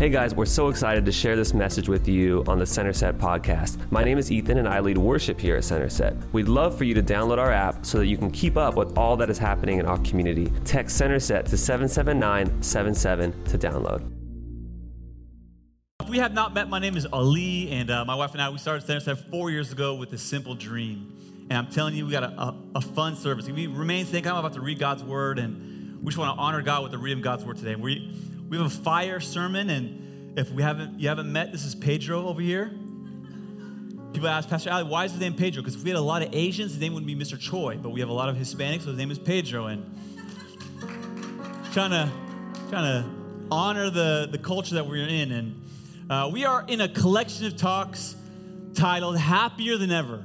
Hey guys, we're so excited to share this message with you on the Center Set podcast. My name is Ethan and I lead worship here at Center Set. We'd love for you to download our app so that you can keep up with all that is happening in our community. Text Center Set to 77977 to download. If we have not met, my name is Ali, and uh, my wife and I, we started Center Set four years ago with a simple dream. And I'm telling you, we got a, a, a fun service. We remain thinking, I'm about to read God's word, and we just want to honor God with the reading of God's word today. We, we have a fire sermon, and if we haven't you haven't met, this is Pedro over here. People ask Pastor Ali, why is his name Pedro? Because if we had a lot of Asians, his name would be Mr. Choi, but we have a lot of Hispanics, so his name is Pedro. And trying to trying to honor the, the culture that we're in. And uh, we are in a collection of talks titled Happier Than Ever.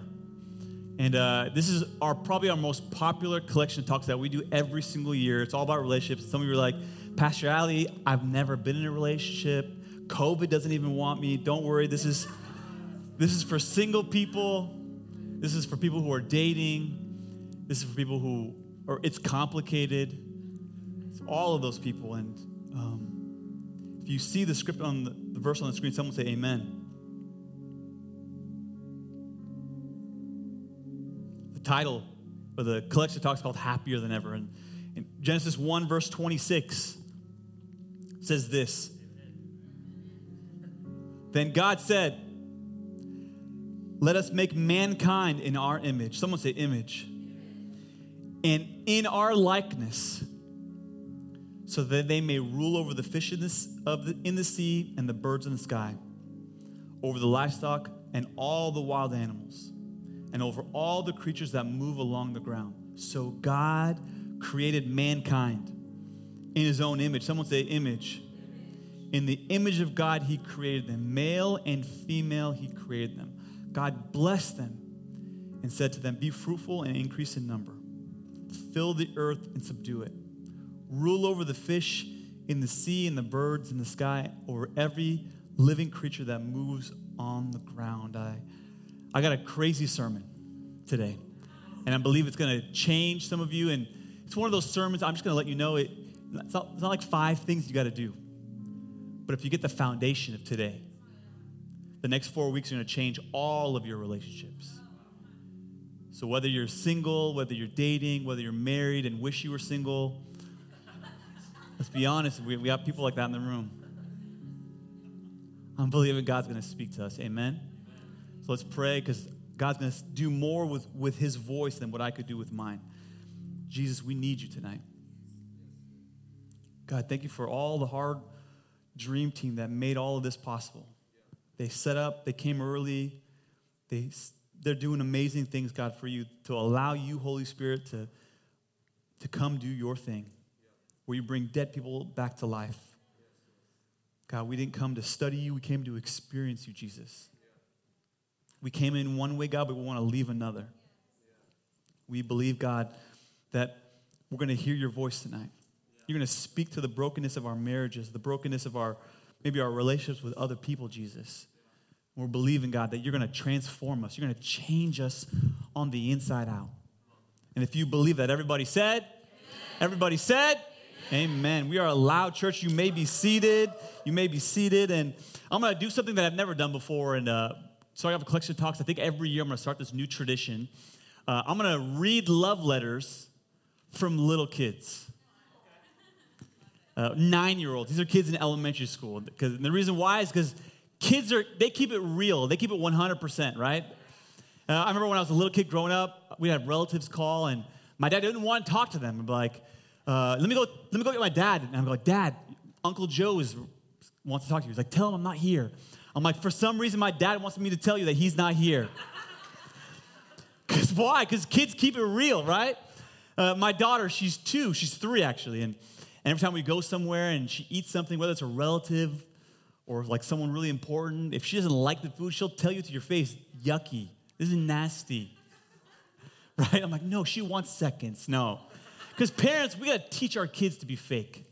And uh, this is our probably our most popular collection of talks that we do every single year. It's all about relationships. Some of you are like, Pastor Ali, I've never been in a relationship. Cupid doesn't even want me. Don't worry. This is this is for single people. This is for people who are dating. This is for people who or it's complicated. It's all of those people. And um, if you see the script on the, the verse on the screen, someone say Amen. The title of the collection talks called Happier Than Ever. And in Genesis 1, verse 26 says this Then God said, Let us make mankind in our image. Someone say, image. And in our likeness, so that they may rule over the fish in, of the, in the sea and the birds in the sky, over the livestock and all the wild animals, and over all the creatures that move along the ground. So God created mankind in his own image. Someone say, image. In the image of God, he created them. Male and female, he created them. God blessed them and said to them, Be fruitful and increase in number. Fill the earth and subdue it. Rule over the fish in the sea and the birds in the sky, over every living creature that moves on the ground. I, I got a crazy sermon today, and I believe it's going to change some of you. And it's one of those sermons, I'm just going to let you know it, it's not, it's not like five things you got to do. But if you get the foundation of today, the next four weeks are going to change all of your relationships. So whether you're single, whether you're dating, whether you're married and wish you were single, let's be honest, we, we have people like that in the room. I'm believing God's going to speak to us. Amen? So let's pray because God's going to do more with, with his voice than what I could do with mine. Jesus, we need you tonight. God, thank you for all the hard dream team that made all of this possible. They set up, they came early, they, they're doing amazing things, God, for you to allow you, Holy Spirit, to, to come do your thing, where you bring dead people back to life. God, we didn't come to study you, we came to experience you, Jesus. We came in one way, God, but we want to leave another. We believe, God, that we're going to hear your voice tonight. You're going to speak to the brokenness of our marriages, the brokenness of our, maybe our relationships with other people, Jesus. We're believing, God, that you're going to transform us. You're going to change us on the inside out. And if you believe that, everybody said, Amen. everybody said, Amen. Amen. We are a loud church. You may be seated. You may be seated. And I'm going to do something that I've never done before. And uh, so I have a collection of talks. I think every year I'm going to start this new tradition. Uh, I'm going to read love letters from little kids uh, nine year olds. These are kids in elementary school. Because the reason why is because kids are, they keep it real, they keep it 100%, right? Uh, I remember when I was a little kid growing up, we had relatives call, and my dad didn't want to talk to them. I'd be like, uh, let me go, let me go get my dad. And I'm like, Dad, Uncle Joe is, wants to talk to you. He's like, tell him I'm not here. I'm like, for some reason, my dad wants me to tell you that he's not here. Because why? Because kids keep it real, right? Uh, my daughter, she's two, she's three actually, and and every time we go somewhere and she eats something, whether it's a relative or like someone really important, if she doesn't like the food, she'll tell you to your face, yucky. This is nasty. Right? I'm like, no, she wants seconds. No. Because parents, we got to teach our kids to be fake.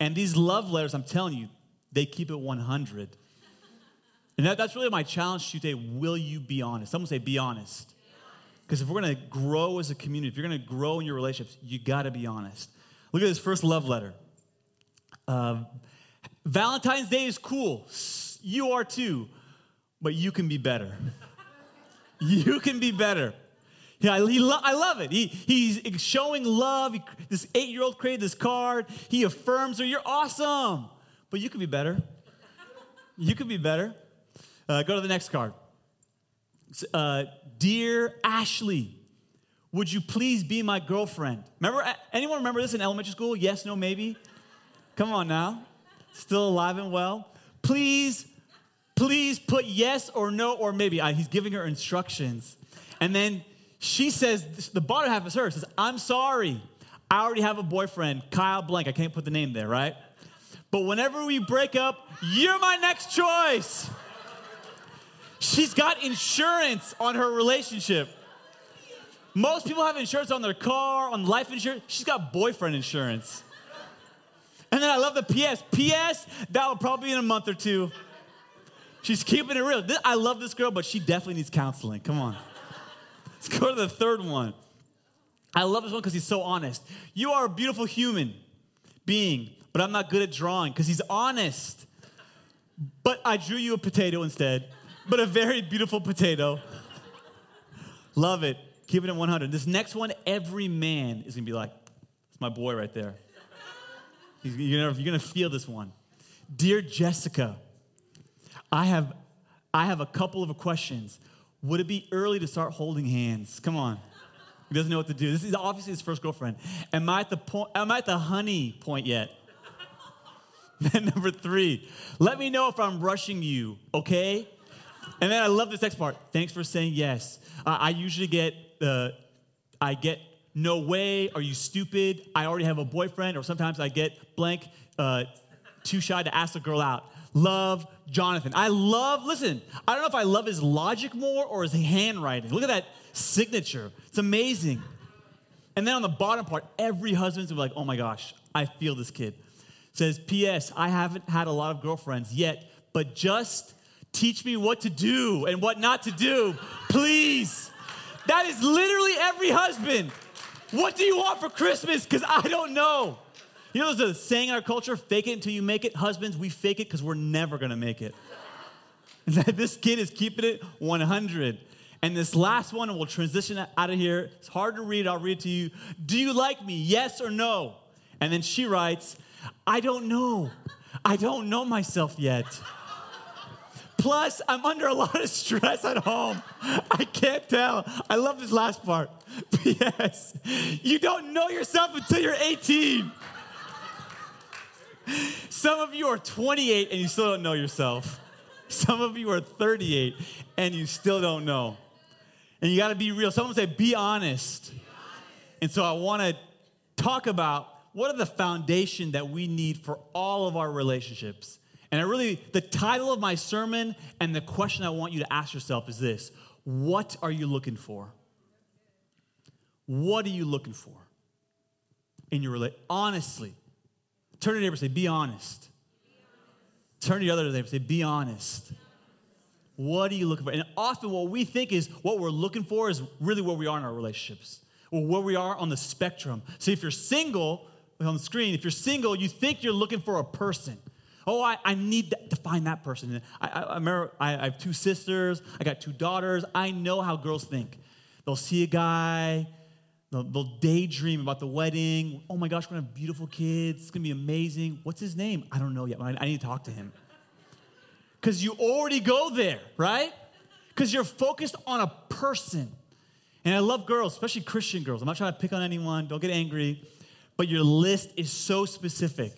And these love letters, I'm telling you, they keep it 100. And that, that's really my challenge today. Will you be honest? Someone say, be honest. Because if we're going to grow as a community, if you're going to grow in your relationships, you got to be honest. Look at this first love letter. Uh, Valentine's Day is cool. You are too, but you can be better. you can be better. Yeah, lo- I love it. He, he's showing love. He, this eight year old created this card. He affirms her. You're awesome, but you can be better. You can be better. Uh, go to the next card. Uh, Dear Ashley, would you please be my girlfriend? Remember, anyone remember this in elementary school? Yes, no, maybe? Come on now. Still alive and well. Please, please put yes or no or maybe. he's giving her instructions. And then she says, the bottom half is hers, says, I'm sorry. I already have a boyfriend, Kyle Blank. I can't put the name there, right? But whenever we break up, you're my next choice. She's got insurance on her relationship. Most people have insurance on their car, on life insurance. She's got boyfriend insurance. And then I love the PS. PS, that will probably be in a month or two. She's keeping it real. I love this girl, but she definitely needs counseling. Come on. Let's go to the third one. I love this one because he's so honest. You are a beautiful human being, but I'm not good at drawing because he's honest. But I drew you a potato instead, but a very beautiful potato. love it. Keep it at 100. This next one, every man is going to be like, it's my boy right there. You're going to feel this one. Dear Jessica, I have, I have a couple of questions. Would it be early to start holding hands? Come on. He doesn't know what to do. This is obviously his first girlfriend. Am I at the point? Am I at the honey point yet? number three, let me know if I'm rushing you, okay? And then I love this next part. Thanks for saying yes. Uh, I usually get uh, I get no way, are you stupid? I already have a boyfriend, or sometimes I get blank, uh, too shy to ask a girl out. Love Jonathan. I love, listen, I don't know if I love his logic more or his handwriting. Look at that signature. It's amazing. And then on the bottom part, every husband's like, oh my gosh, I feel this kid. Says, P.S., I haven't had a lot of girlfriends yet, but just teach me what to do and what not to do, please. That is literally every husband. What do you want for Christmas? Because I don't know. You know, there's a saying in our culture fake it until you make it. Husbands, we fake it because we're never going to make it. this kid is keeping it 100. And this last one, and we'll transition out of here. It's hard to read. I'll read to you. Do you like me? Yes or no? And then she writes, I don't know. I don't know myself yet. Plus, I'm under a lot of stress at home. I can't tell. I love this last part. P.S. You don't know yourself until you're 18. Some of you are 28 and you still don't know yourself. Some of you are 38 and you still don't know. And you got to be real. Someone say, be honest. be honest. And so I want to talk about what are the foundation that we need for all of our relationships. And I really, the title of my sermon and the question I want you to ask yourself is this What are you looking for? What are you looking for in your relationship? Honestly. Turn to your neighbor and say, Be honest. Turn to the other neighbor and say, Be honest. What are you looking for? And often what we think is what we're looking for is really where we are in our relationships or where we are on the spectrum. So if you're single, on the screen, if you're single, you think you're looking for a person. Oh, I, I need to find that person. I, I, I remember I, I have two sisters, I got two daughters. I know how girls think. They'll see a guy, they'll, they'll daydream about the wedding. Oh my gosh, we're gonna have beautiful kids. It's gonna be amazing. What's his name? I don't know yet. I, I need to talk to him. Because you already go there, right? Because you're focused on a person. And I love girls, especially Christian girls. I'm not trying to pick on anyone, don't get angry. But your list is so specific.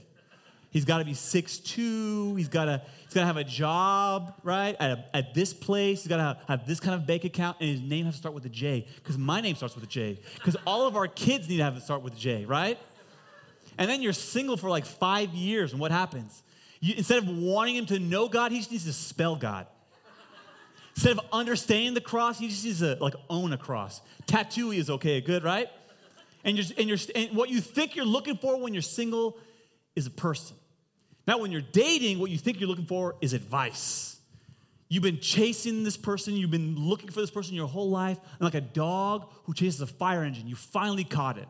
He's got to be 6'2. He's got to he's got to have a job, right? At, a, at this place. He's got to have, have, this kind of bank account, and his name has to start with a J because my name starts with a J. Because all of our kids need to have to start with a J, right? And then you're single for like five years, and what happens? You, instead of wanting him to know God, he just needs to spell God. Instead of understanding the cross, he just needs to like own a cross. Tattoo is okay, good, right? And, you're, and, you're, and what you think you're looking for when you're single is a person. Now, when you're dating, what you think you're looking for is advice. You've been chasing this person, you've been looking for this person your whole life, and like a dog who chases a fire engine, you finally caught it.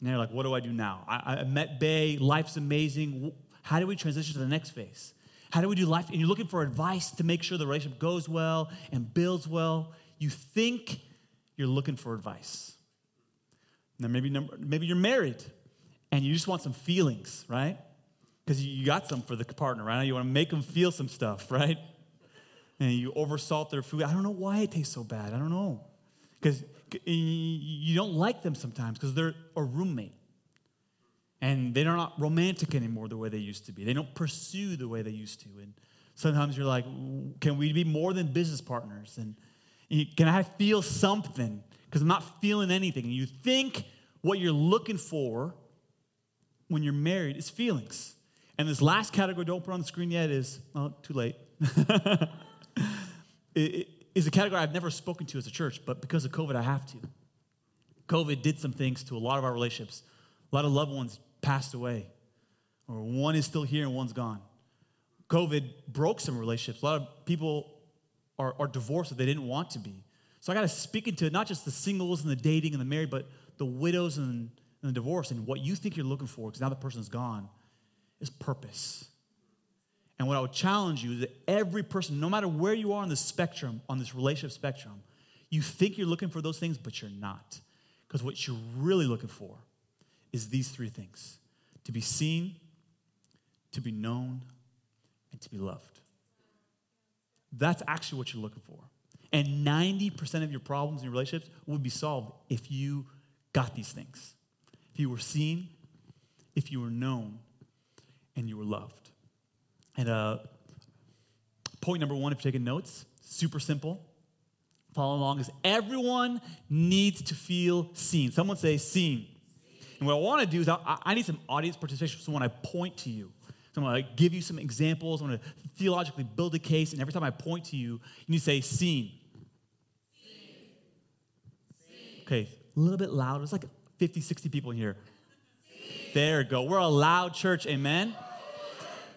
And you're like, what do I do now? I, I met Bay, life's amazing. How do we transition to the next phase? How do we do life? And you're looking for advice to make sure the relationship goes well and builds well. You think you're looking for advice. Now, maybe, maybe you're married and you just want some feelings, right? Because you got some for the partner, right? You want to make them feel some stuff, right? And you oversalt their food. I don't know why it tastes so bad. I don't know. Because you don't like them sometimes because they're a roommate. And they're not romantic anymore the way they used to be. They don't pursue the way they used to. And sometimes you're like, can we be more than business partners? And can I feel something? Because I'm not feeling anything. And you think what you're looking for when you're married is feelings. And this last category, don't put on the screen yet, is, oh, too late. it is a category I've never spoken to as a church, but because of COVID, I have to. COVID did some things to a lot of our relationships. A lot of loved ones passed away, or one is still here and one's gone. COVID broke some relationships. A lot of people are, are divorced that they didn't want to be. So I got to speak into it, not just the singles and the dating and the married, but the widows and, and the divorce and what you think you're looking for, because now the person's gone, is purpose. And what I would challenge you is that every person, no matter where you are on the spectrum, on this relationship spectrum, you think you're looking for those things, but you're not. Because what you're really looking for is these three things to be seen, to be known, and to be loved. That's actually what you're looking for. And 90% of your problems in your relationships would be solved if you got these things. If you were seen, if you were known, and you were loved. And uh, point number one, if you're taking notes, super simple. Follow along is everyone needs to feel seen. Someone say seen. And what I want to do is I, I need some audience participation. So when I point to you, so I'm going to give you some examples. I'm going to theologically build a case. And every time I point to you, you need to say seen. Okay, a little bit louder. It's like 50, 60 people in here. There go. We're a loud church. Amen.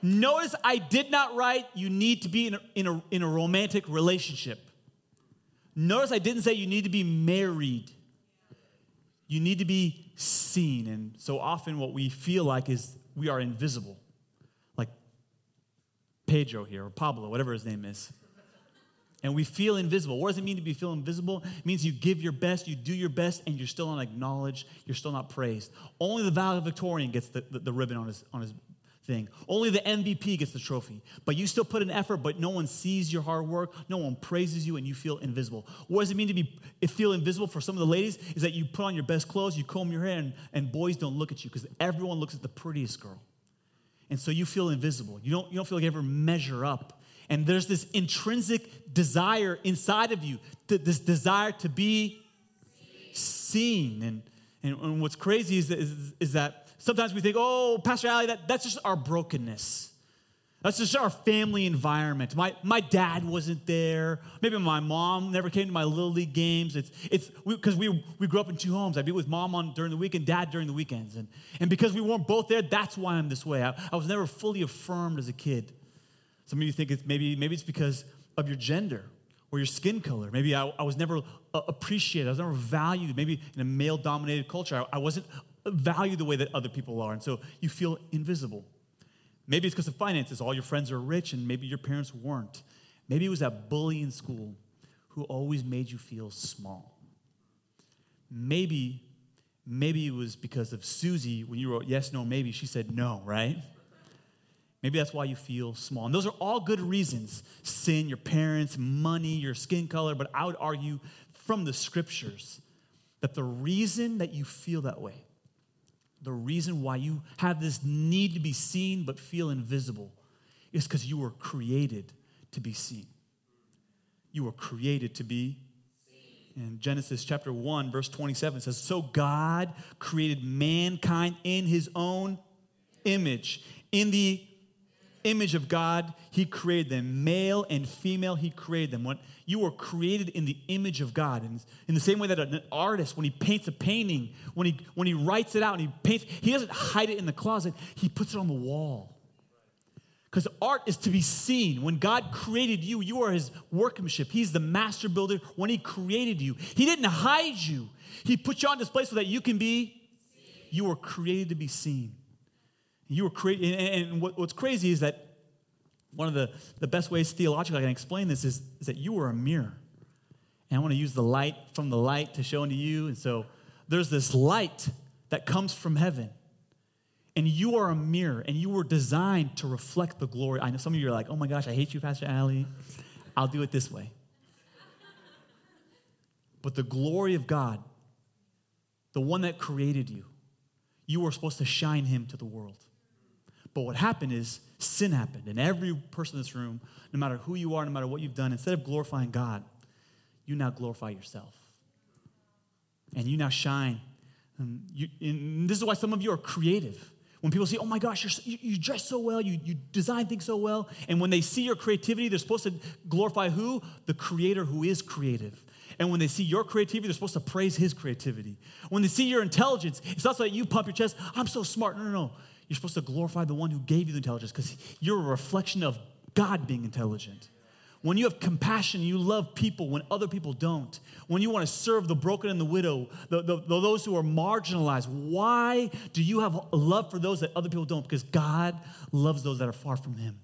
Notice I did not write you need to be in a, in a, in a romantic relationship. Notice I didn't say you need to be married. You need to be seen. And so often what we feel like is we are invisible. Like Pedro here, or Pablo, whatever his name is. And we feel invisible. What does it mean to be feel invisible? It means you give your best, you do your best, and you're still not acknowledged, you're still not praised. Only the valedictorian gets the, the, the ribbon on his, on his thing. Only the MVP gets the trophy. But you still put an effort, but no one sees your hard work, no one praises you, and you feel invisible. What does it mean to be feel invisible for some of the ladies? Is that you put on your best clothes, you comb your hair, and, and boys don't look at you because everyone looks at the prettiest girl. And so you feel invisible. You don't, you don't feel like you ever measure up. And there's this intrinsic desire inside of you, this desire to be seen. And, and, and what's crazy is is that sometimes we think, oh, Pastor Ali, that, that's just our brokenness. That's just our family environment. My, my dad wasn't there. Maybe my mom never came to my little league games. It's it's because we, we, we grew up in two homes. I'd be with mom on during the week and dad during the weekends. And, and because we weren't both there, that's why I'm this way. I, I was never fully affirmed as a kid. Some of you think it's maybe maybe it's because of your gender or your skin color. Maybe I, I was never uh, appreciated. I was never valued. Maybe in a male dominated culture, I, I wasn't valued the way that other people are. And so you feel invisible. Maybe it's because of finances. All your friends are rich, and maybe your parents weren't. Maybe it was that bully in school who always made you feel small. Maybe, maybe it was because of Susie when you wrote yes, no, maybe. She said no, right? Maybe that's why you feel small. And those are all good reasons sin, your parents, money, your skin color. But I would argue from the scriptures that the reason that you feel that way the reason why you have this need to be seen but feel invisible is because you were created to be seen. You were created to be in Genesis chapter 1, verse 27 says, So God created mankind in his own image. In the image of God, He created them. Male and female, He created them. When you were created in the image of God. And in the same way that an artist, when he paints a painting, when he, when he writes it out and he paints, he doesn't hide it in the closet, he puts it on the wall. Because art is to be seen. When God created you, you are His workmanship. He's the master builder when He created you. He didn't hide you, He put you on display so that you can be, you were created to be seen. You were created, and, and what, what's crazy is that one of the, the best ways theologically I can explain this is, is that you were a mirror. And I want to use the light from the light to show into you. And so there's this light that comes from heaven. And you are a mirror, and you were designed to reflect the glory. I know some of you are like, oh my gosh, I hate you, Pastor Ali. I'll do it this way. But the glory of God, the one that created you, you were supposed to shine him to the world. But what happened is sin happened, and every person in this room, no matter who you are, no matter what you've done, instead of glorifying God, you now glorify yourself. And you now shine. And, you, and this is why some of you are creative. When people say, oh my gosh, you you, dress so well, you, you design things so well, and when they see your creativity, they're supposed to glorify who? The creator who is creative. And when they see your creativity, they're supposed to praise his creativity. When they see your intelligence, it's not so that you pump your chest, I'm so smart. No, no, no. You're supposed to glorify the one who gave you the intelligence because you're a reflection of God being intelligent. When you have compassion, you love people when other people don't. When you want to serve the broken and the widow, the, the, the, those who are marginalized. Why do you have love for those that other people don't? Because God loves those that are far from Him.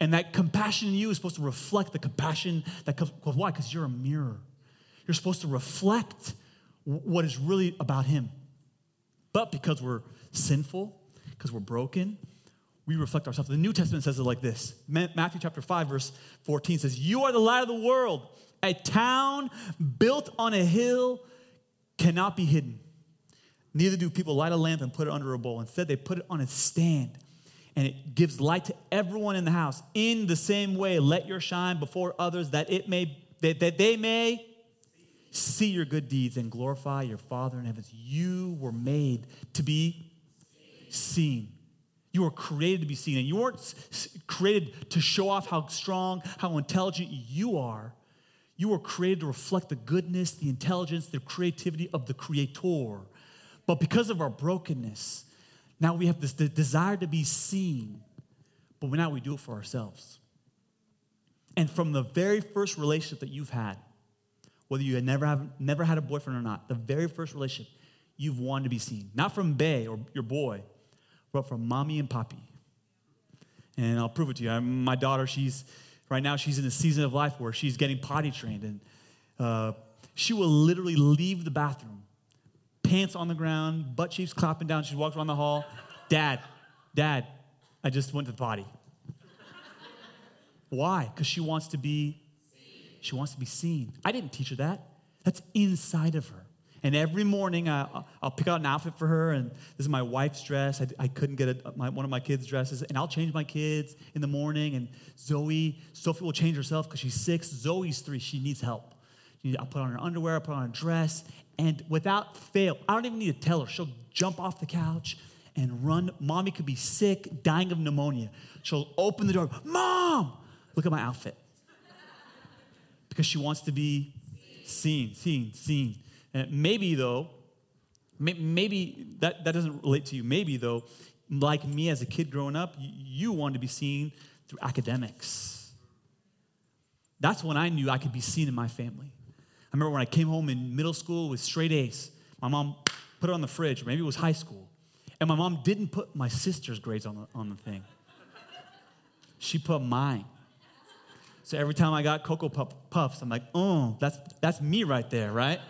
And that compassion in you is supposed to reflect the compassion that comes. Why? Because you're a mirror. You're supposed to reflect what is really about Him. But because we're sinful, because we're broken, we reflect ourselves. The New Testament says it like this Matthew chapter 5, verse 14 says, You are the light of the world. A town built on a hill cannot be hidden. Neither do people light a lamp and put it under a bowl. Instead, they put it on a stand and it gives light to everyone in the house. In the same way, let your shine before others that it may that, that they may see your good deeds and glorify your Father in heaven. You were made to be seen. You were created to be seen, and you weren't created to show off how strong, how intelligent you are. You were created to reflect the goodness, the intelligence, the creativity of the Creator. But because of our brokenness, now we have this desire to be seen, but now we do it for ourselves. And from the very first relationship that you've had, whether you had never, have, never had a boyfriend or not, the very first relationship, you've wanted to be seen. Not from Bay or your boy, but from mommy and poppy. And I'll prove it to you. I, my daughter, she's right now, she's in a season of life where she's getting potty trained. And uh, she will literally leave the bathroom, pants on the ground, butt cheeks clapping down. She walks around the hall. Dad, Dad, I just went to the potty. Why? Because she wants to be she wants to be seen. I didn't teach her that. That's inside of her. And every morning, I, will pick out an outfit for her, and this is my wife's dress. I, I couldn't get a, my, one of my kids' dresses, and I'll change my kids in the morning. And Zoe, Sophie will change herself because she's six. Zoe's three; she needs help. I'll put on her underwear, I'll put on a dress, and without fail, I don't even need to tell her. She'll jump off the couch and run. Mommy could be sick, dying of pneumonia. She'll open the door. Mom, look at my outfit because she wants to be seen, seen, seen. And maybe, though, maybe that, that doesn't relate to you. Maybe, though, like me as a kid growing up, you wanted to be seen through academics. That's when I knew I could be seen in my family. I remember when I came home in middle school with straight A's, my mom put it on the fridge, maybe it was high school, and my mom didn't put my sister's grades on the, on the thing. She put mine. So every time I got Cocoa Puffs, I'm like, oh, that's, that's me right there, right?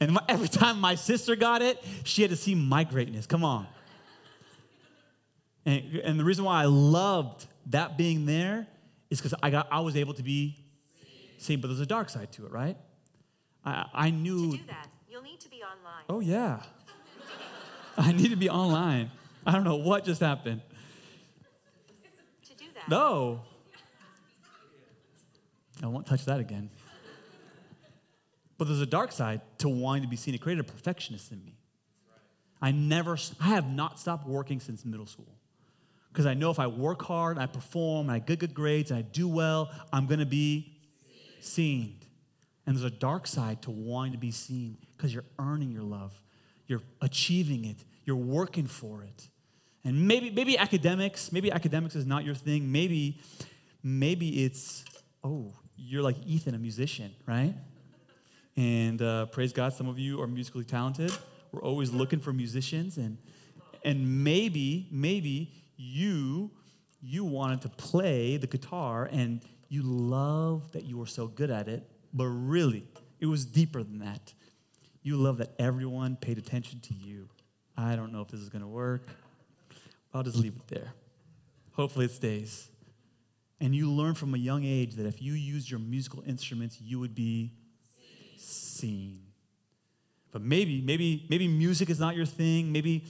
And my, every time my sister got it, she had to see my greatness. Come on. And, and the reason why I loved that being there is because I, got, I was able to be seen, but there's a dark side to it, right? I, I knew. To do that, you'll need to be online. Oh, yeah. I need to be online. I don't know what just happened. To do that. No. I won't touch that again. But there's a dark side to wanting to be seen. It created a perfectionist in me. I never, I have not stopped working since middle school. Because I know if I work hard, I perform, I get good grades, I do well, I'm going to be seen. And there's a dark side to wanting to be seen because you're earning your love. You're achieving it. You're working for it. And maybe, maybe academics, maybe academics is not your thing. Maybe, maybe it's, oh, you're like Ethan, a musician, right? And uh, praise God, some of you are musically talented. We're always looking for musicians, and And maybe, maybe you you wanted to play the guitar and you love that you were so good at it, but really, it was deeper than that. You love that everyone paid attention to you. I don't know if this is going to work. I'll just leave it there. Hopefully, it stays. And you learn from a young age that if you used your musical instruments, you would be seen. But maybe, maybe, maybe music is not your thing. Maybe,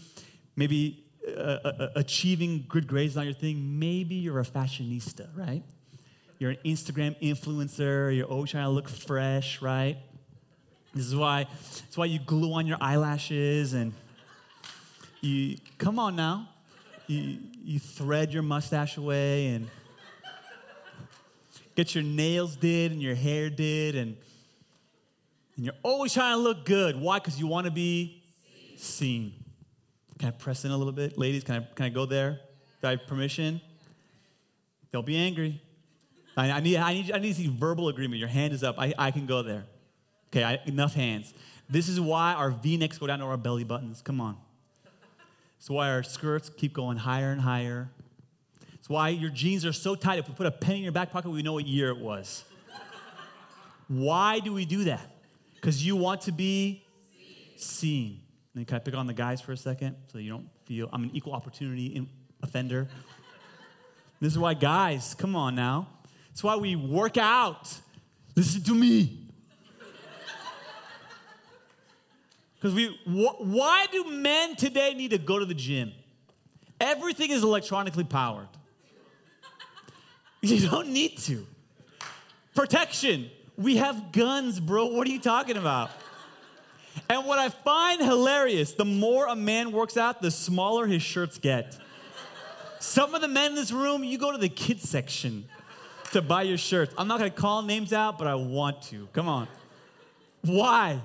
maybe uh, uh, uh, achieving good grades is not your thing. Maybe you're a fashionista, right? You're an Instagram influencer. You're always trying to look fresh, right? This is why. That's why you glue on your eyelashes and you. Come on now. You you thread your mustache away and get your nails did and your hair did and and you're always trying to look good. Why? Because you want to be seen. Can I press in a little bit? Ladies, can I, can I go there? Do I have permission? Don't be angry. I, I, need, I, need, I need to see verbal agreement. Your hand is up. I, I can go there. Okay, I, enough hands. This is why our v necks go down to our belly buttons. Come on. It's why our skirts keep going higher and higher. It's why your jeans are so tight. If we put a penny in your back pocket, we know what year it was. why do we do that? Because you want to be seen. And can I pick on the guys for a second so you don't feel I'm an equal opportunity offender? this is why, guys, come on now. It's why we work out. Listen to me. Because we, wh- why do men today need to go to the gym? Everything is electronically powered. You don't need to. Protection. We have guns, bro. What are you talking about? And what I find hilarious, the more a man works out, the smaller his shirts get. Some of the men in this room, you go to the kids section to buy your shirts. I'm not gonna call names out, but I want to. Come on. Why?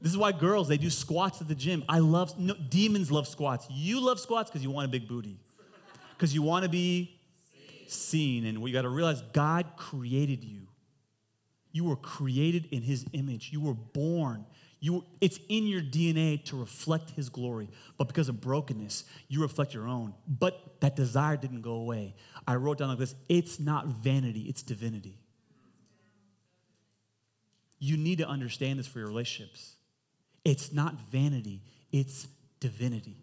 This is why girls, they do squats at the gym. I love, no, demons love squats. You love squats because you want a big booty, because you want to be seen. And we got to realize God created you. You were created in his image. You were born you, it's in your DNA to reflect His glory. But because of brokenness, you reflect your own. But that desire didn't go away. I wrote down like this it's not vanity, it's divinity. You need to understand this for your relationships. It's not vanity, it's divinity.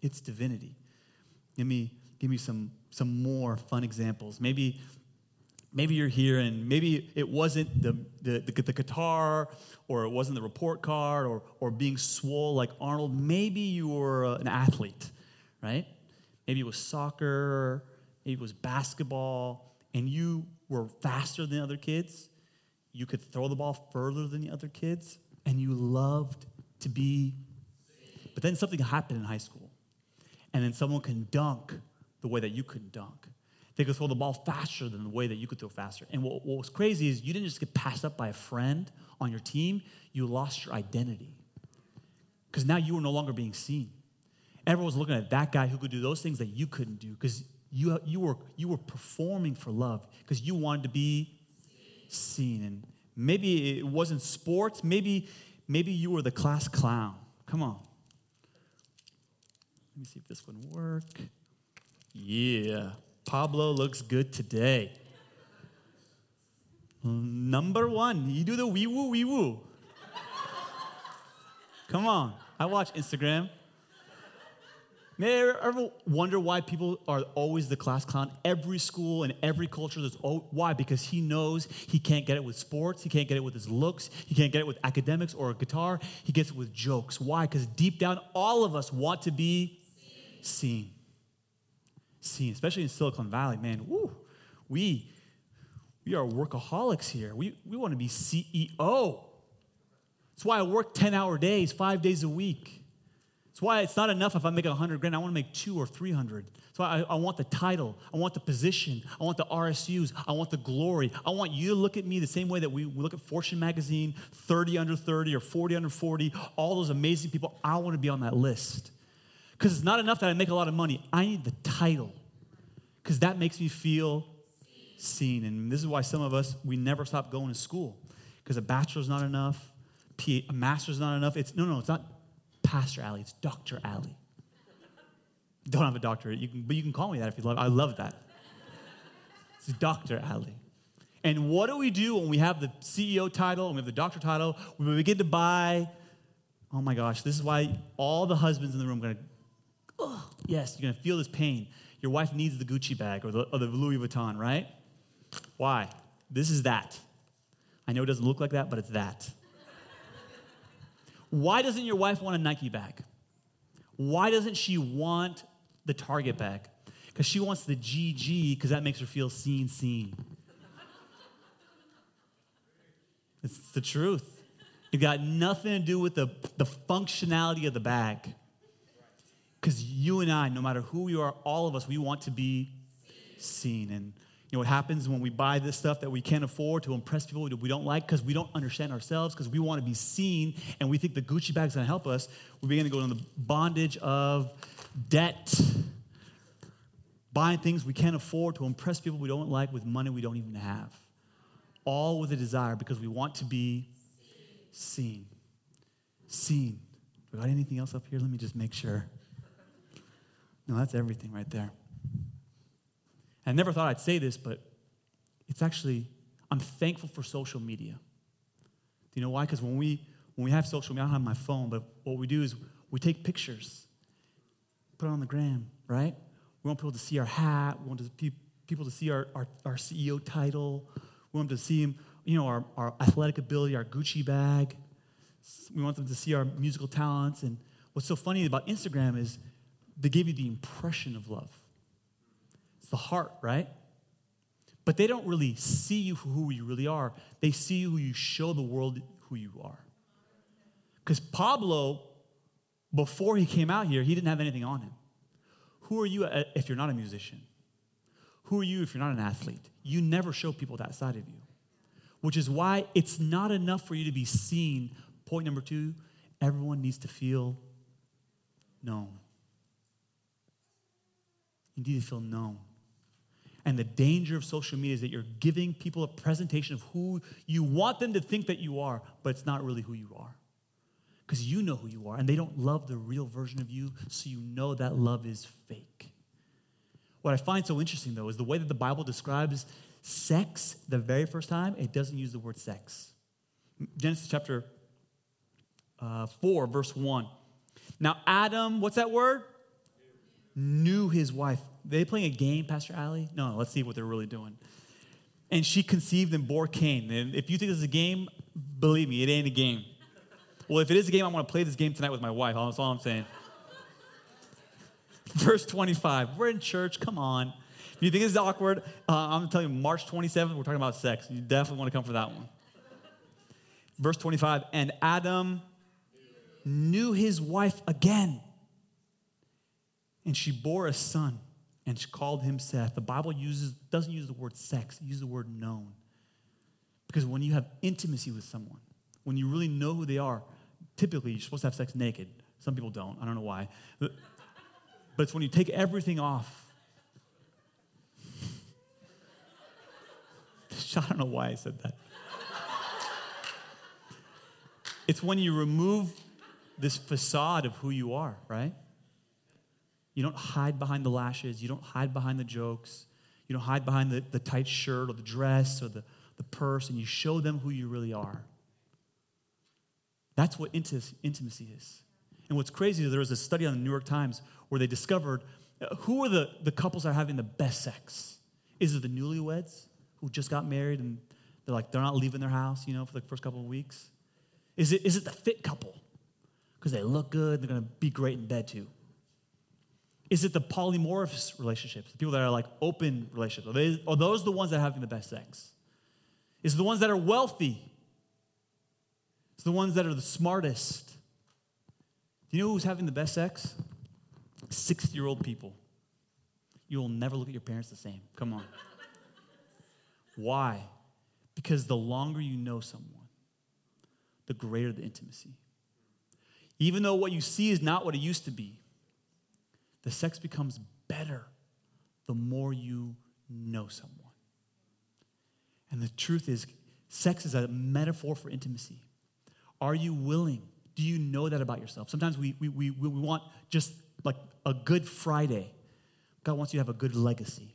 It's divinity. Give me, give me some, some more fun examples. Maybe maybe you're here and maybe it wasn't the, the, the, the, guitar or it wasn't the report card or, or being swole like Arnold. Maybe you were uh, an athlete, right? Maybe it was soccer, maybe it was basketball, and you were faster than other kids. You could throw the ball further than the other kids, and you loved to be. But then something happened in high school, and then someone can dunk the way that you couldn't dunk they could throw the ball faster than the way that you could throw faster. And what, what was crazy is you didn't just get passed up by a friend on your team, you lost your identity. Because now you were no longer being seen. Everyone was looking at that guy who could do those things that you couldn't do because you, you, were, you were performing for love because you wanted to be seen. And maybe it wasn't sports, maybe, maybe you were the class clown. Come on. Let me see if this one work. Yeah. Pablo looks good today. Number one, you do the wee woo wee woo. Come on, I watch Instagram. May I ever wonder why people are always the class clown? Every school and every culture, there's oh, why? Because he knows he can't get it with sports, he can't get it with his looks, he can't get it with academics or a guitar. He gets it with jokes. Why? Because deep down, all of us want to be seen. seen especially in Silicon Valley, man, woo, we, we are workaholics here. We, we want to be CEO. That's why I work 10 hour days, five days a week. That's why it's not enough if I make 100 grand. I want to make two or 300. That's why I, I want the title. I want the position. I want the RSUs. I want the glory. I want you to look at me the same way that we, we look at Fortune magazine, 30 under 30 or 40 under 40, all those amazing people. I want to be on that list. Because it's not enough that I make a lot of money. I need the title because that makes me feel seen. And this is why some of us, we never stop going to school because a bachelor's not enough, a master's not enough. It's no, no, it's not Pastor Ali, it's Dr. Ali. Don't have a doctorate, you can, but you can call me that if you love. I love that. It's Dr. Ali. And what do we do when we have the CEO title and we have the doctor title? We begin to buy. Oh my gosh, this is why all the husbands in the room are gonna, oh, yes, you're gonna feel this pain. Your wife needs the Gucci bag or the, or the Louis Vuitton, right? Why? This is that. I know it doesn't look like that, but it's that. Why doesn't your wife want a Nike bag? Why doesn't she want the Target bag? Because she wants the GG because that makes her feel seen, seen. It's the truth. It got nothing to do with the, the functionality of the bag. Because you and I, no matter who we are, all of us, we want to be seen. And you know what happens when we buy this stuff that we can't afford to impress people we don't like because we don't understand ourselves, because we want to be seen and we think the Gucci bag's gonna help us. We begin to go into the bondage of debt, buying things we can't afford to impress people we don't like with money we don't even have. All with a desire because we want to be seen. Seen. We got anything else up here? Let me just make sure. No, that's everything right there. I never thought I'd say this, but it's actually, I'm thankful for social media. Do you know why? Because when we, when we have social media, I don't have my phone, but what we do is we take pictures, put it on the gram, right? We want people to see our hat. We want people to see our, our, our CEO title. We want them to see, you know, our, our athletic ability, our Gucci bag. We want them to see our musical talents. And what's so funny about Instagram is they give you the impression of love. It's the heart, right? But they don't really see you for who you really are. They see you who you show the world who you are. Because Pablo, before he came out here, he didn't have anything on him. Who are you uh, if you're not a musician? Who are you if you're not an athlete? You never show people that side of you, which is why it's not enough for you to be seen. Point number two everyone needs to feel known. You need to feel known. And the danger of social media is that you're giving people a presentation of who you want them to think that you are, but it's not really who you are. Because you know who you are, and they don't love the real version of you, so you know that love is fake. What I find so interesting, though, is the way that the Bible describes sex the very first time, it doesn't use the word sex. Genesis chapter uh, 4, verse 1. Now, Adam, what's that word? Knew his wife. They playing a game, Pastor Ali? No, let's see what they're really doing. And she conceived and bore Cain. And if you think this is a game, believe me, it ain't a game. Well, if it is a game, I want to play this game tonight with my wife. That's all I'm saying. Verse 25. We're in church. Come on. If you think this is awkward, uh, I'm going to tell you, March 27th, we're talking about sex. You definitely want to come for that one. Verse 25. And Adam knew his wife again and she bore a son and she called him Seth. The Bible uses, doesn't use the word sex, it uses the word known. Because when you have intimacy with someone, when you really know who they are, typically you're supposed to have sex naked. Some people don't. I don't know why. But, but it's when you take everything off. I don't know why I said that. it's when you remove this facade of who you are, right? You don't hide behind the lashes. You don't hide behind the jokes. You don't hide behind the, the tight shirt or the dress or the, the purse, and you show them who you really are. That's what intimacy is. And what's crazy is there was a study on the New York Times where they discovered uh, who are the, the couples that are having the best sex? Is it the newlyweds who just got married and they're like, they're not leaving their house, you know, for the first couple of weeks? Is it, is it the fit couple? Because they look good, they're to be great in bed too. Is it the polyamorous relationships, the people that are like open relationships? Are, they, are those the ones that are having the best sex? Is it the ones that are wealthy? It's the ones that are the smartest. Do you know who's having the best sex? 60 year old people. You will never look at your parents the same. Come on. Why? Because the longer you know someone, the greater the intimacy. Even though what you see is not what it used to be, the sex becomes better the more you know someone. And the truth is, sex is a metaphor for intimacy. Are you willing Do you know that about yourself? Sometimes we, we, we, we want just like a good Friday. God wants you to have a good legacy.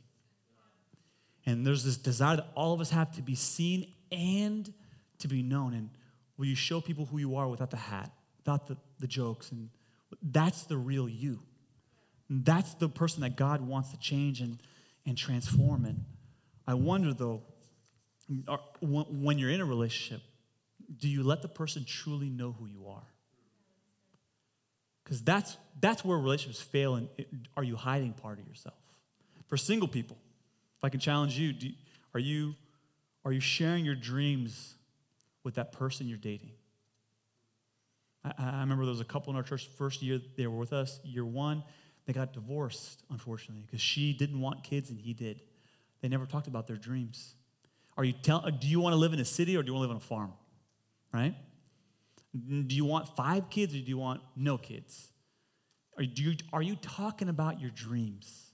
And there's this desire that all of us have to be seen and to be known. And will you show people who you are without the hat, without the, the jokes? And that's the real you. That's the person that God wants to change and, and transform. And I wonder, though, when you're in a relationship, do you let the person truly know who you are? Because that's, that's where relationships fail. And are you hiding part of yourself? For single people, if I can challenge you, you are, you are you sharing your dreams with that person you're dating? I, I remember there was a couple in our church first year they were with us, year one, they got divorced, unfortunately, because she didn't want kids and he did. They never talked about their dreams. Are you tell, uh, do you want to live in a city or do you want to live on a farm? Right? Do you want five kids or do you want no kids? Are you, are you talking about your dreams?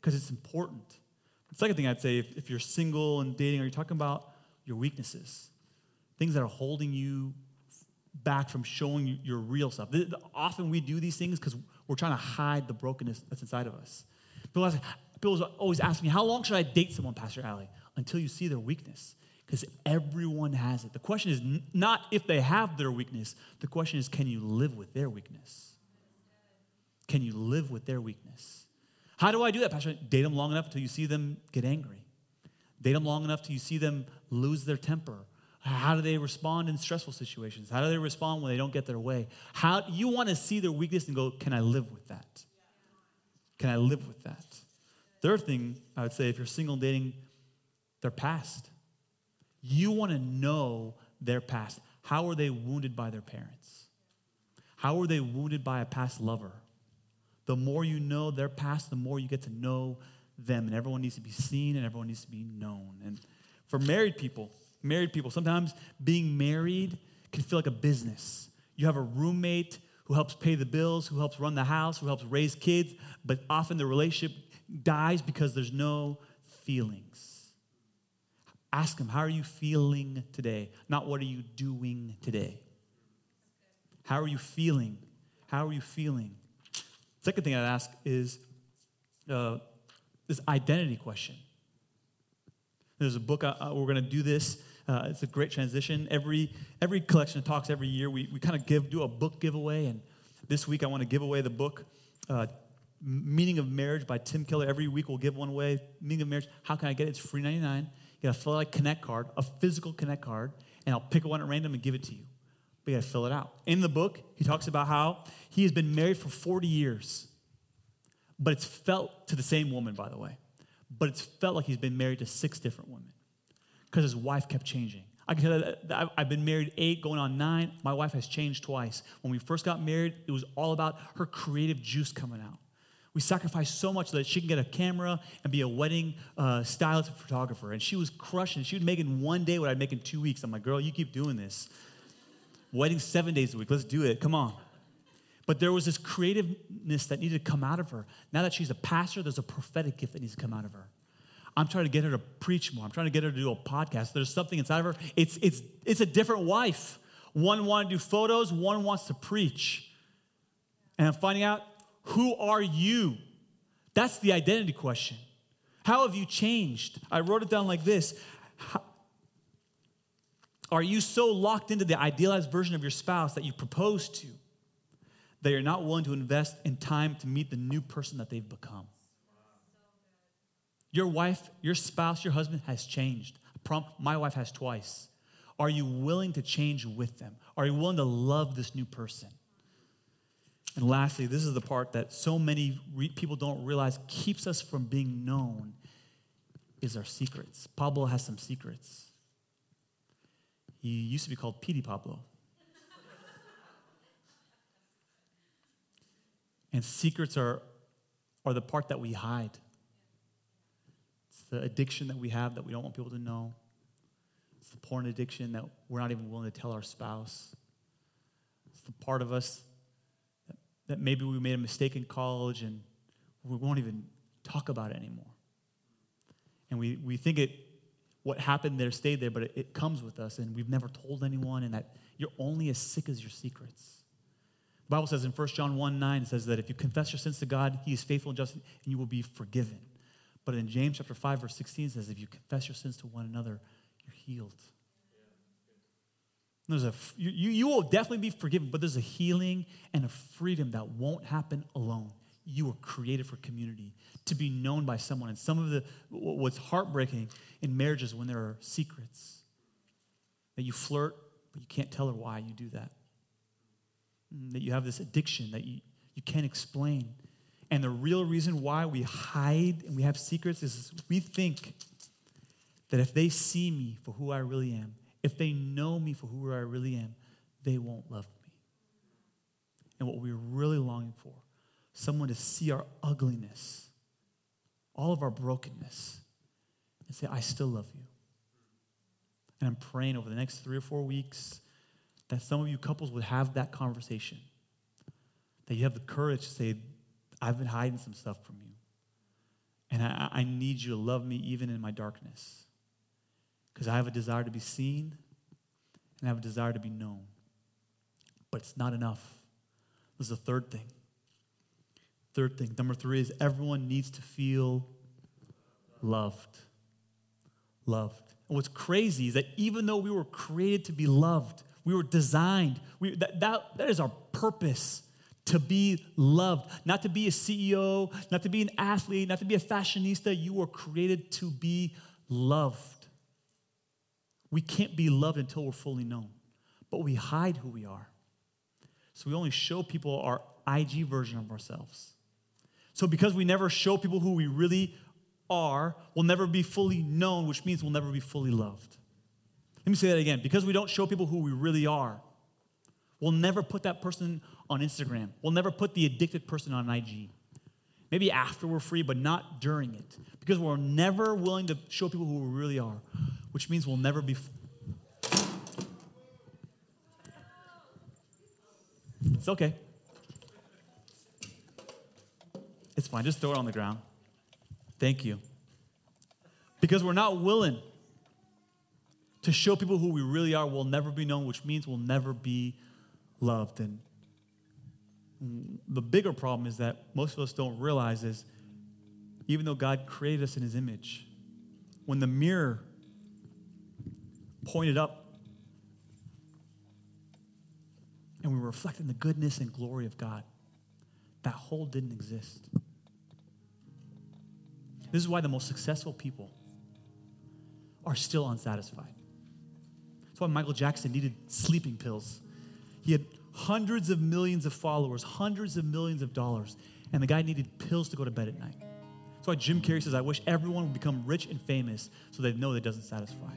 Because it's important. The second thing I'd say, if, if you're single and dating, are you talking about your weaknesses? Things that are holding you back from showing you your real self. Often we do these things because we're trying to hide the brokenness that's inside of us. People, ask, people always ask me, How long should I date someone, Pastor Ali? Until you see their weakness. Because everyone has it. The question is not if they have their weakness, the question is, can you live with their weakness? Can you live with their weakness? How do I do that, Pastor? Date them long enough until you see them get angry. Date them long enough till you see them lose their temper how do they respond in stressful situations? How do they respond when they don't get their way? How you want to see their weakness and go, can I live with that? Can I live with that? Third thing I would say, if you're single dating, their past. You want to know their past. How were they wounded by their parents? How were they wounded by a past lover? The more you know their past, the more you get to know them. And everyone needs to be seen and everyone needs to be known. And for married people, married people. Sometimes being married can feel like a business. You have a roommate who helps pay the bills, who helps run the house, who helps raise kids, but often the relationship dies because there's no feelings. Ask them, how are you feeling today? Not what are you doing today? How are you feeling? How are you feeling? Second thing I'd ask is uh, this identity question. There's a book, uh, we're going to do this uh, it's a great transition. Every, every collection of talks every year, we, we kind of give, do a book giveaway. And this week, I want to give away the book, uh, Meaning of Marriage by Tim Keller. Every week, we'll give one away. Meaning of Marriage. How can I get it? It's free 99. You got to fill out a Connect card, a physical Connect card, and I'll pick one at random and give it to you. But you got to fill it out. In the book, he talks about how he has been married for 40 years, but it's felt to the same woman, by the way, but it's felt like he's been married to six different women because his wife kept changing. I can tell that I've been married eight, going on nine. My wife has changed twice. When we first got married, it was all about her creative juice coming out. We sacrificed so much so that she can get a camera and be a wedding uh, stylist photographer. And she was crushing. She would make in one day what I'd make in two weeks. I'm like, girl, you keep doing this. Wedding seven days a week. Let's do it. Come on. But there was this creativeness that needed to come out of her. Now that she's a pastor, there's a prophetic gift that needs to come out of her. I'm trying to get her to preach more. I'm trying to get her to do a podcast. There's something inside of her. It's, it's, it's a different wife. One wants to do photos, one wants to preach. And I'm finding out who are you? That's the identity question. How have you changed? I wrote it down like this Are you so locked into the idealized version of your spouse that you propose to that you're not willing to invest in time to meet the new person that they've become? Your wife, your spouse, your husband has changed. My wife has twice. Are you willing to change with them? Are you willing to love this new person? And lastly, this is the part that so many re- people don't realize keeps us from being known is our secrets. Pablo has some secrets. He used to be called Petey Pablo. and secrets are, are the part that we hide the addiction that we have that we don't want people to know. It's the porn addiction that we're not even willing to tell our spouse. It's the part of us that, that maybe we made a mistake in college and we won't even talk about it anymore. And we, we think it, what happened there stayed there, but it, it comes with us and we've never told anyone, and that you're only as sick as your secrets. The Bible says in 1 John 1 9, it says that if you confess your sins to God, He is faithful and just, and you will be forgiven. But in James chapter 5, verse 16, it says, if you confess your sins to one another, you're healed. There's a, you, you will definitely be forgiven, but there's a healing and a freedom that won't happen alone. You were created for community, to be known by someone. And some of the, what's heartbreaking in marriages when there are secrets that you flirt, but you can't tell her why you do that. Mm, that you have this addiction that you, you can't explain. And the real reason why we hide and we have secrets is we think that if they see me for who I really am, if they know me for who I really am, they won't love me. And what we're really longing for, someone to see our ugliness, all of our brokenness, and say, I still love you. And I'm praying over the next three or four weeks that some of you couples would have that conversation. That you have the courage to say, I've been hiding some stuff from you. And I, I need you to love me even in my darkness. Because I have a desire to be seen and I have a desire to be known. But it's not enough. There's a third thing. Third thing. Number three is everyone needs to feel loved. Loved. And what's crazy is that even though we were created to be loved, we were designed, we, that, that, that is our purpose to be loved, not to be a CEO, not to be an athlete, not to be a fashionista. You were created to be loved. We can't be loved until we're fully known, but we hide who we are. So we only show people our IG version of ourselves. So because we never show people who we really are, we'll never be fully known, which means we'll never be fully loved. Let me say that again. Because we don't show people who we really are, we'll never put that person on Instagram. We'll never put the addicted person on IG. Maybe after we're free, but not during it. Because we're never willing to show people who we really are, which means we'll never be. F- it's okay. It's fine. Just throw it on the ground. Thank you. Because we're not willing to show people who we really are, we'll never be known, which means we'll never be loved. And the bigger problem is that most of us don't realize is even though God created us in his image, when the mirror pointed up and we were reflecting the goodness and glory of God, that hole didn't exist. This is why the most successful people are still unsatisfied. That's why Michael Jackson needed sleeping pills. He had hundreds of millions of followers, hundreds of millions of dollars, and the guy needed pills to go to bed at night. That's why Jim Carrey says, I wish everyone would become rich and famous so they know that doesn't satisfy.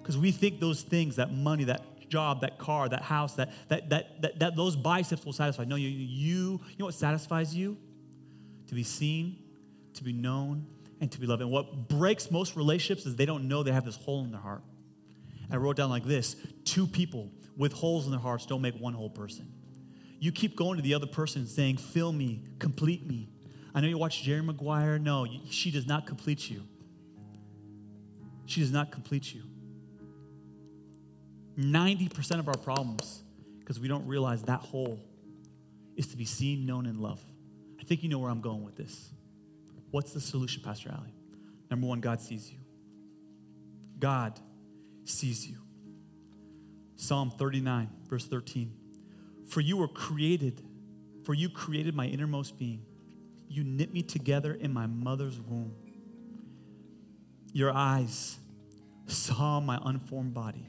Because we think those things, that money, that job, that car, that house, that, that, that, that, that those biceps will satisfy. No, you, you, you know what satisfies you? To be seen, to be known, and to be loved. And what breaks most relationships is they don't know they have this hole in their heart. I wrote down like this two people with holes in their hearts don't make one whole person. You keep going to the other person saying, Fill me, complete me. I know you watch Jerry Maguire. No, she does not complete you. She does not complete you. 90% of our problems, because we don't realize that hole, is to be seen, known, and loved. I think you know where I'm going with this. What's the solution, Pastor Ali? Number one, God sees you. God sees you. Psalm 39, verse 13. For you were created, for you created my innermost being. You knit me together in my mother's womb. Your eyes saw my unformed body.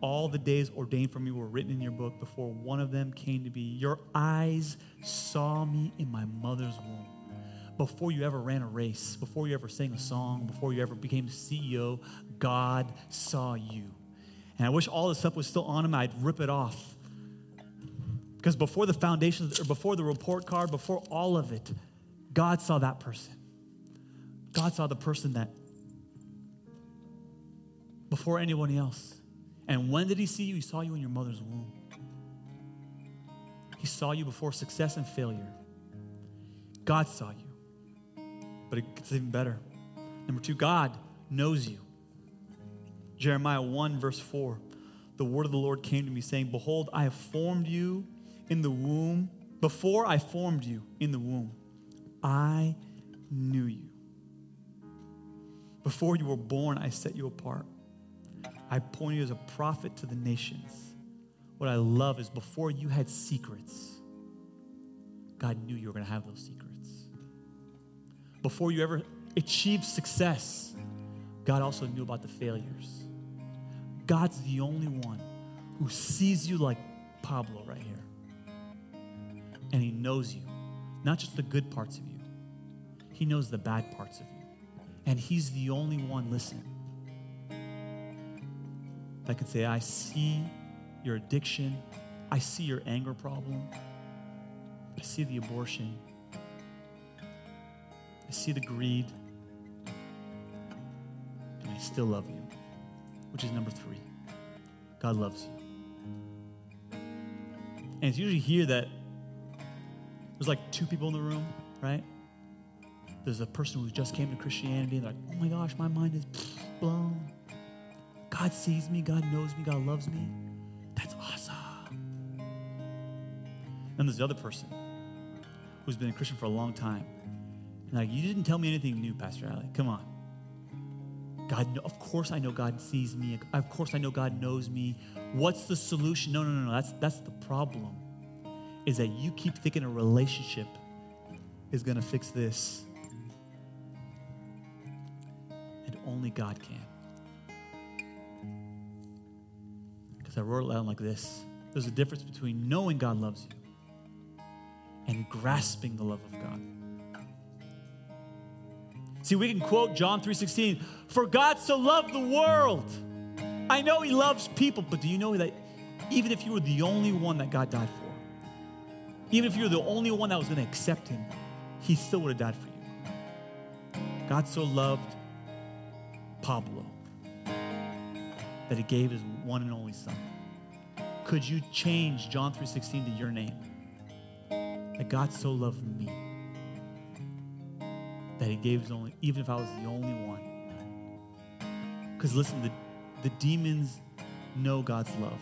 All the days ordained for me were written in your book before one of them came to be. Your eyes saw me in my mother's womb. Before you ever ran a race, before you ever sang a song, before you ever became CEO, God saw you. And I wish all this stuff was still on him, I'd rip it off. Because before the foundation, or before the report card, before all of it, God saw that person. God saw the person that, before anyone else. And when did he see you? He saw you in your mother's womb. He saw you before success and failure. God saw you. But it gets even better. Number two, God knows you. Jeremiah 1, verse 4. The word of the Lord came to me, saying, Behold, I have formed you in the womb, before I formed you in the womb, I knew you. Before you were born, I set you apart. I appointed you as a prophet to the nations. What I love is before you had secrets, God knew you were going to have those secrets. Before you ever achieved success, God also knew about the failures. God's the only one who sees you like Pablo right here. And he knows you, not just the good parts of you, he knows the bad parts of you. And he's the only one listening that can say, I see your addiction, I see your anger problem, I see the abortion, I see the greed, and I still love you, which is number three. God loves you. And it's usually here that there's like two people in the room, right? There's a person who just came to Christianity and they're like, oh my gosh, my mind is blown. God sees me, God knows me, God loves me. That's awesome. And there's the other person who's been a Christian for a long time. And like, you didn't tell me anything new, Pastor Ali. Come on. God, of course I know God sees me. Of course I know God knows me. What's the solution? No, no, no, no. That's that's the problem. Is that you keep thinking a relationship is going to fix this. And only God can. Because I wrote it down like this. There's a difference between knowing God loves you and grasping the love of God. See, we can quote John 3:16, "For God so loved the world." I know he loves people, but do you know that even if you were the only one that God died for, even if you were the only one that was going to accept him, he still would have died for you. God so loved Pablo that he gave his one and only son. Could you change John 3:16 to your name? That God so loved me that he gave his only, even if I was the only one. Because listen, the, the demons know God's love,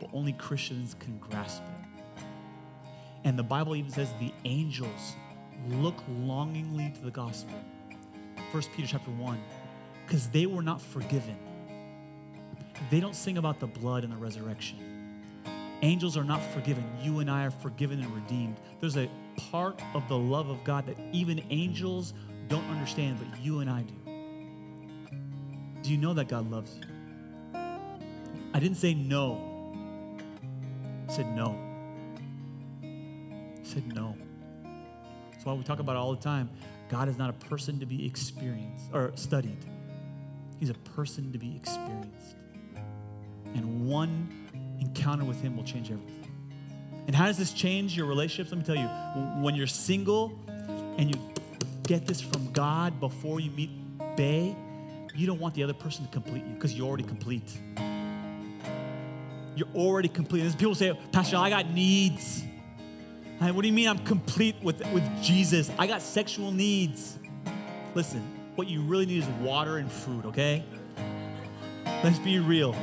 but only Christians can grasp it. And the Bible even says the angels look longingly to the gospel. 1 Peter chapter 1, because they were not forgiven. They don't sing about the blood and the resurrection. Angels are not forgiven. You and I are forgiven and redeemed. There's a part of the love of God that even angels don't understand, but you and I do. Do you know that God loves you? I didn't say no. I said no. I said no. That's why we talk about it all the time. God is not a person to be experienced or studied. He's a person to be experienced. And one encounter with him will change everything. And how does this change your relationships? Let me tell you, when you're single and you get this from God before you meet Bay, you don't want the other person to complete you because you're already complete. You're already complete. There's people say, Pastor, I got needs. Hey, what do you mean I'm complete with, with Jesus? I got sexual needs. Listen, what you really need is water and food, okay? Let's be real.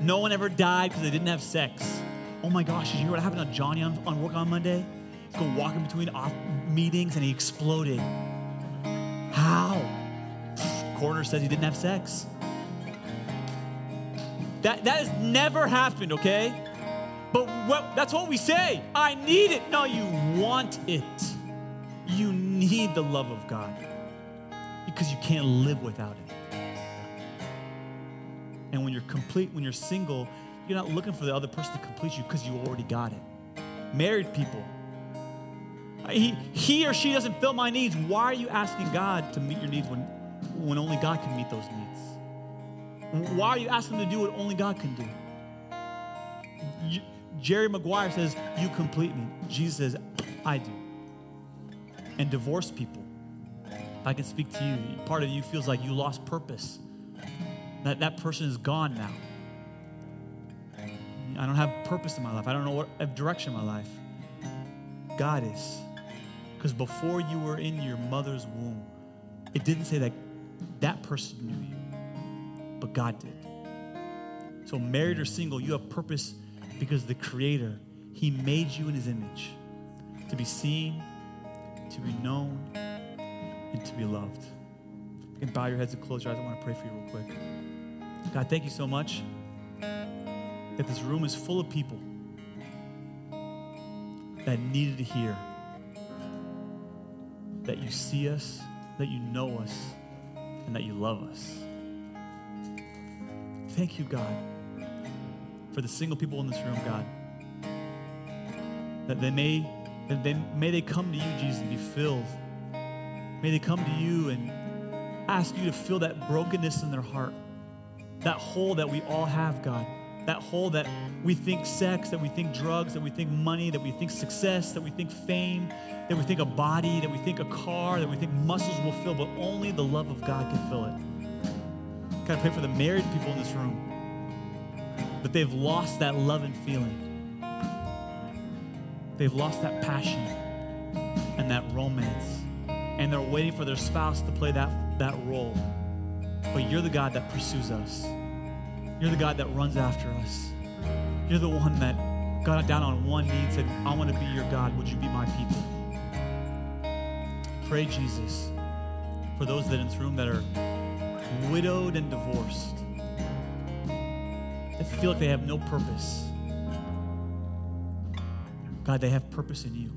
No one ever died because they didn't have sex. Oh my gosh, did you hear what happened to Johnny on, on work on Monday? He's going walking between off meetings and he exploded. How? Coroner says he didn't have sex. That, that has never happened, okay? But what, that's what we say. I need it. No, you want it. You need the love of God because you can't live without it. And when you're complete, when you're single, you're not looking for the other person to complete you because you already got it. Married people, he, he or she doesn't fill my needs. Why are you asking God to meet your needs when, when only God can meet those needs? Why are you asking to do what only God can do? You, Jerry Maguire says, You complete me. Jesus says, I do. And divorced people, if I can speak to you, part of you feels like you lost purpose. That that person is gone now. I don't have purpose in my life. I don't know what direction in my life. God is. Because before you were in your mother's womb, it didn't say that that person knew you, but God did. So, married or single, you have purpose because the Creator, He made you in His image to be seen, to be known, and to be loved. And bow your heads and close your eyes. I want to pray for you real quick. God, thank you so much that this room is full of people that needed to hear that you see us, that you know us, and that you love us. Thank you, God, for the single people in this room, God. That they may, that they, may they come to you, Jesus, and be filled. May they come to you and ask you to fill that brokenness in their heart, that hole that we all have, God. That hole that we think sex, that we think drugs, that we think money, that we think success, that we think fame, that we think a body, that we think a car, that we think muscles will fill, but only the love of God can fill it. God, I pray for the married people in this room that they've lost that love and feeling. They've lost that passion and that romance. And they're waiting for their spouse to play that, that role. But you're the God that pursues us. You're the God that runs after us. You're the one that got down on one knee and said, I want to be your God. Would you be my people? Pray, Jesus, for those that in this room that are widowed and divorced, that feel like they have no purpose. God, they have purpose in you.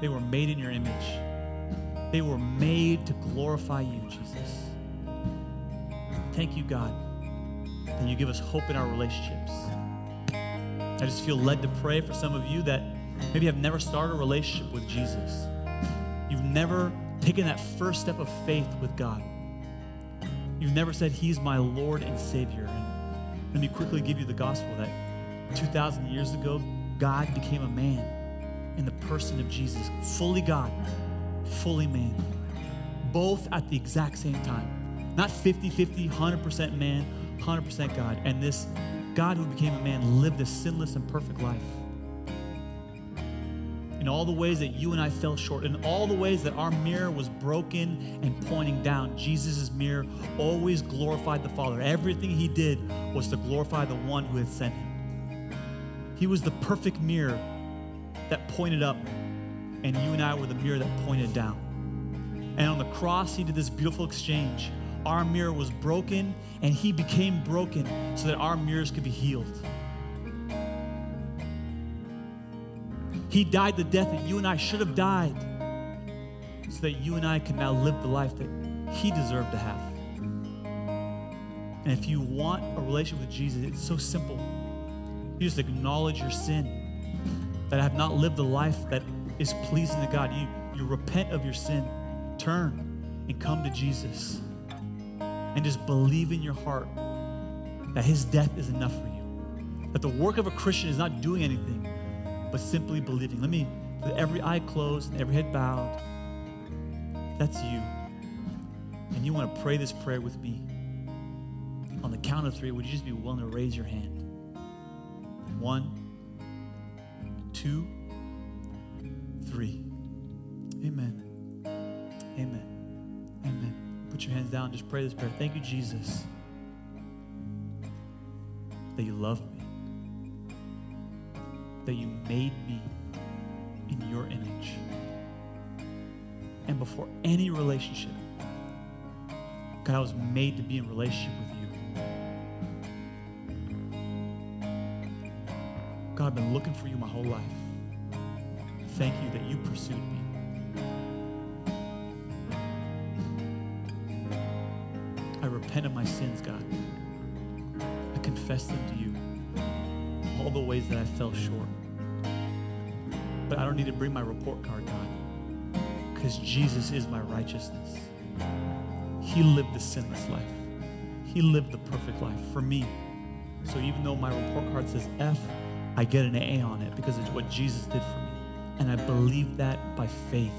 They were made in your image. They were made to glorify you, Jesus. Thank you, God and you give us hope in our relationships. I just feel led to pray for some of you that maybe have never started a relationship with Jesus. You've never taken that first step of faith with God. You've never said, He's my Lord and Savior. And let me quickly give you the gospel that 2,000 years ago, God became a man in the person of Jesus, fully God, fully man, both at the exact same time. Not 50 50, 100% man, 100% God. And this God who became a man lived a sinless and perfect life. In all the ways that you and I fell short, in all the ways that our mirror was broken and pointing down, Jesus' mirror always glorified the Father. Everything he did was to glorify the one who had sent him. He was the perfect mirror that pointed up, and you and I were the mirror that pointed down. And on the cross, he did this beautiful exchange our mirror was broken and he became broken so that our mirrors could be healed. He died the death that you and I should have died so that you and I can now live the life that he deserved to have. And if you want a relationship with Jesus, it's so simple. You just acknowledge your sin, that I have not lived the life that is pleasing to God. You, you repent of your sin, turn, and come to Jesus and just believe in your heart that his death is enough for you. That the work of a Christian is not doing anything, but simply believing. Let me, with every eye closed and every head bowed, that's you. And you want to pray this prayer with me. On the count of three, would you just be willing to raise your hand? One, two, three. Amen. Amen. Put your hands down. Just pray this prayer. Thank you, Jesus, that you love me, that you made me in your image. And before any relationship, God, I was made to be in relationship with you. God, I've been looking for you my whole life. Thank you that you pursued me. Repent of my sins, God. I confess them to you. All the ways that I fell short. But I don't need to bring my report card, God, because Jesus is my righteousness. He lived the sinless life. He lived the perfect life for me. So even though my report card says F, I get an A on it because it's what Jesus did for me. And I believe that by faith.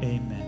Amen.